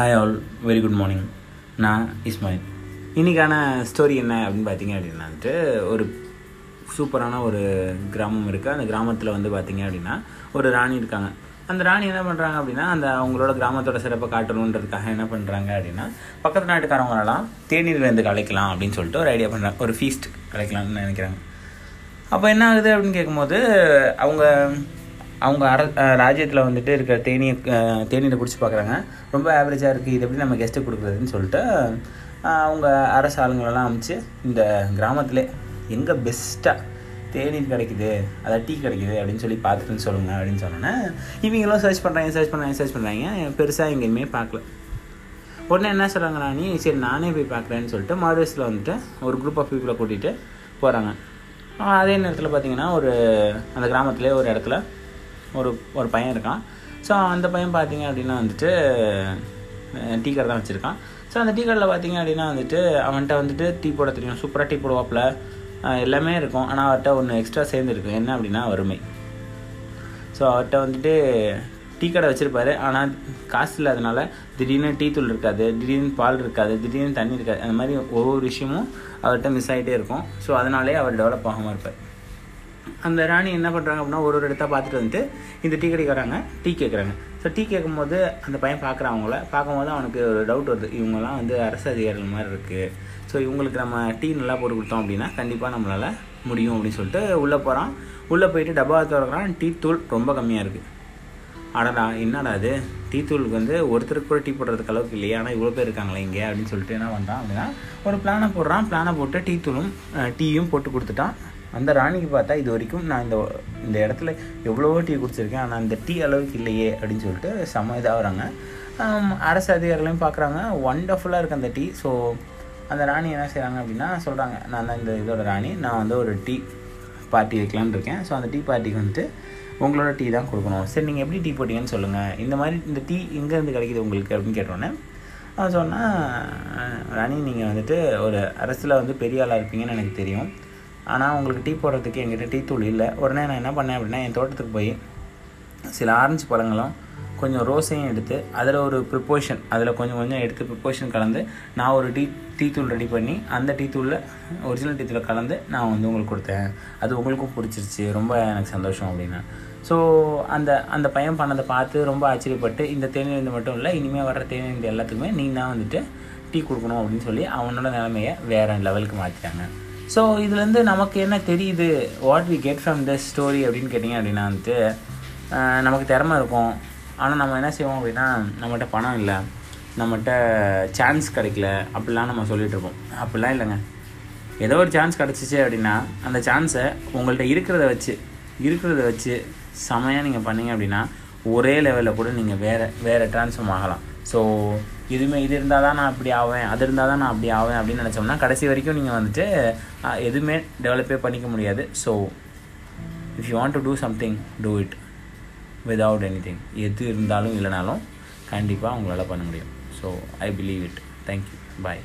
Hi all very good morning நான் இஸ்மாயில் இன்றைக்கான story என்ன அப்படின்னு பார்த்தீங்க அப்படின்னா வந்துட்டு ஒரு சூப்பரான ஒரு கிராமம் இருக்குது அந்த கிராமத்தில் வந்து பார்த்தீங்க அப்படின்னா ஒரு ராணி இருக்காங்க. அந்த ராணி என்ன பண்ணுறாங்க அப்படின்னா அந்த அவங்களோட கிராமத்தோட சிறப்பை காட்டணுன்றதுக்காக என்ன பண்ணுறாங்க அப்படின்னா பக்கத்து நாட்டுக்காரவங்களெல்லாம் தேநீர் வந்து கலைக்கலாம் அப்படின்னு சொல்லிட்டு ஒரு ஐடியா பண்ணுறாங்க ஒரு ஃபீஸ்ட் கலைக்கலாம்னு நினைக்கிறாங்க. அப்போ என்ன ஆகுது அப்படின்னு கேட்கும்போது அவங்க அவங்க அர ராஜ்யத்தில் வந்துட்டு இருக்கிற தேனியை அஹ், தேநீரை குடிச்சு பார்க்குறாங்க ரொம்ப ஆவரேஜாக இருக்குது இது எப்படி நம்ம கெஸ்ட்டு கொடுக்குறதுன்னு சொல்லிட்டு அவங்க அரசு ஆளுங்களெல்லாம் அமைச்சு இந்த கிராமத்திலே எங்கே பெஸ்ட்டாக தேநீர் கிடைக்குது அதாவது டீ கிடைக்குது அப்படின்னு சொல்லி பார்த்துட்டுன்னு சொல்லுங்கள் அப்படின்னு சொன்னோன்னே இவங்களும் சர்ச் பண்ணுறாங்க சர்ச் பண்ணுறாங்க சர்ச் பண்ணுறாங்க பெருசாக எங்கேயுமே பார்க்கல. உடனே என்ன சொல்கிறாங்க நீ சரி நானே போய் பார்க்குறேன்னு சொல்லிட்டு மாடுவேஸில் வந்துட்டு ஒரு குரூப் ஆஃப் பீப்புளை கூட்டிகிட்டு போகிறாங்க அதே நேரத்தில் பார்த்தீங்கன்னா ஒரு அந்த கிராமத்திலே ஒரு இடத்துல ஒரு ஒரு பையன் இருக்கான். ஸோ அந்த பையன் பார்த்தீங்க அப்படின்னா வந்துட்டு டீ கடை தான் வச்சுருக்கான். ஸோ அந்த டீ கடையில் பார்த்தீங்க அப்படின்னா வந்துட்டு அவன்கிட்ட வந்துட்டு டீ போட தெரியும். சூப்பராக டீ போடுவாப்பில். எல்லாமே இருக்கும். ஆனால் அவர்கிட்ட ஒன்று எக்ஸ்ட்ரா சேர்ந்துருக்கு என்ன அப்படின்னா வறுமை. ஸோ அவர்கிட்ட வந்துட்டு டீ கடை வச்சுருப்பாரு. ஆனால் காசு இல்லாதனால திடீர்னு டீ தூள் இருக்காது. திடீர்னு பால் இருக்காது. திடீர்னு தண்ணி இருக்காது. அந்த மாதிரி ஒவ்வொரு விஷயமும் அவர்கிட்ட மிஸ் ஆகிட்டே இருக்கும். ஸோ அதனாலே அவர் டெவலப் ஆகாமல் இருப்பார். அந்த ராணி என்ன பண்ணுறாங்க அப்படின்னா ஒரு ஒரு இடத்த பார்த்துட்டு வந்துட்டு இந்த டீ கடைக்கு வராங்க. டீ கேட்குறாங்க ஸோ டீ கேட்கும்போது அந்த பையன் பார்க்குறான் அவங்கள. பார்க்கும்போது அவனுக்கு ஒரு டவுட் வருது. இவங்கெல்லாம் வந்து அரசு அதிகாரிகள் மாதிரி இருக்குது ஸோ இவங்களுக்கு நம்ம டீ நல்லா போட்டு கொடுத்தோம் அப்படின்னா கண்டிப்பாக நம்மளால் முடியும் அப்படின்னு சொல்லிட்டு உள்ளே போகிறான் உள்ளே போயிட்டு டப்பா திறக்கிறான். டீ தூள் ரொம்ப கம்மியாக இருக்குது அடடா என்னடா அது டீ தூளுக்கு வந்து ஒருத்தருக்கு கூட டீ போடுறதுக்கு அளவுக்கு இல்லையா. ஆனால் இவ்வளோ பேர் இருக்காங்களே இங்கே அப்படின்னு சொல்லிட்டு என்ன பண்ணுறான் அப்படின்னா ஒரு பிளானை போடுறான். பிளானை போட்டு டீ தூளும் டீயும் போட்டு கொடுத்துட்டான். அந்த ராணிக்கு பார்த்தா இது வரைக்கும் நான் இந்த இந்த இடத்துல எவ்வளவோ டீ குடிச்சிருக்கேன் ஆனால் இந்த டீ அளவுக்கு இல்லையே அப்படின்னு சொல்லிட்டு செம்ம இதாகிறாங்க. அரசு அதிகாரிகளையும் பார்க்குறாங்க ஒண்டர்ஃபுல்லாக இருக்குது அந்த டீ. ஸோ அந்த ராணி என்ன செய்கிறாங்க அப்படின்னா சொல்கிறாங்க நான் தான் இந்த இதோட ராணி. நான் வந்து ஒரு டீ பார்ட்டி வைக்கலான் இருக்கேன். ஸோ அந்த டீ பார்ட்டிக்கு வந்துட்டு உங்களோட டீ தான் கொடுக்கணும். சரி நீங்கள் எப்படி டீ போட்டீங்கன்னு சொல்லுங்கள் இந்த மாதிரி இந்த டீ எங்கேருந்து கிடைக்குது உங்களுக்கு? அப்படின்னு கேட்டோன்னே அவன் சொன்னால் ராணி நீங்கள் வந்துட்டு ஒரு அரசில் வந்து பெரிய ஆளாக இருப்பீங்கன்னு எனக்கு தெரியும். ஆனால் உங்களுக்கு டீ போடுறதுக்கு எங்கிட்ட டீ தூள் இல்லை. உடனே நான் என்ன பண்ணேன் அப்படின்னா என் தோட்டத்துக்கு போய் சில ஆரஞ்சு பழங்களும் கொஞ்சம் ரோஸையும் எடுத்து அதில் ஒரு ப்ரிப்போஷன் அதில் கொஞ்சம் கொஞ்சம் எடுத்து ப்ரிப்போஷன் கலந்து நான் ஒரு டீ டீ தூள் ரெடி பண்ணி அந்த டீ தூளில் ஒரிஜினல் டீ தூளை கலந்து நான் வந்து உங்களுக்கு கொடுத்தேன். அது உங்களுக்கும் பிடிச்சிருச்சு. ரொம்ப எனக்கு சந்தோஷம் அப்படின்னா. ஸோ அந்த அந்த பையன் பண்ணதை பார்த்து ரொம்ப ஆச்சரியப்பட்டு இந்த தேநீர் மட்டும் இல்லை இனிமேல் வர்ற தேநீர் எல்லாத்துக்குமே நீ தான் வந்துட்டு டீ கொடுக்கணும் அப்படின்னு சொல்லி அவனோட நிலைமையை வேறு லெவலுக்கு மாற்றிட்டாங்க ஸோ இதுலேருந்து நமக்கு என்ன தெரியுது? What we get from this story அப்படின்னு கேட்டிங்க அப்படின்னா வந்துட்டு நமக்கு திறமை இருக்கும். ஆனால் நம்ம என்ன செய்வோம் அப்படின்னா நம்மகிட்ட பணம் இல்லை. நம்மகிட்ட சான்ஸ் கிடைக்கல. அப்படிலாம் நம்ம சொல்லிட்டு அப்படிலாம் இல்லைங்க. ஏதோ ஒரு சான்ஸ் கிடச்சிச்சு அப்படின்னா அந்த சான்ஸை உங்கள்கிட்ட இருக்கிறத வச்சு இருக்கிறத வச்சு செமையாக நீங்கள் பண்ணீங்க அப்படின்னா ஒரே லெவலில் கூட நீங்கள் வேறு வேறு ட்ரான்ஸ்ஃபார்ம் ஆகலாம். ஸோ இதுவுமே இது இருந்தால் தான் நான் இப்படி ஆவேன் அது இருந்தால் தான் நான் அப்படி ஆவேன் அப்படின்னு நினச்சோம்னா கடைசி வரைக்கும் நீங்கள் வந்துட்டு எதுவுமே டெவலப்பே பண்ணிக்க முடியாது. So if you want to do something to it without anything எது இருந்தாலும் இல்லைனாலும் கண்டிப்பாக உங்களால் பண்ண முடியும். So I believe it thank you bye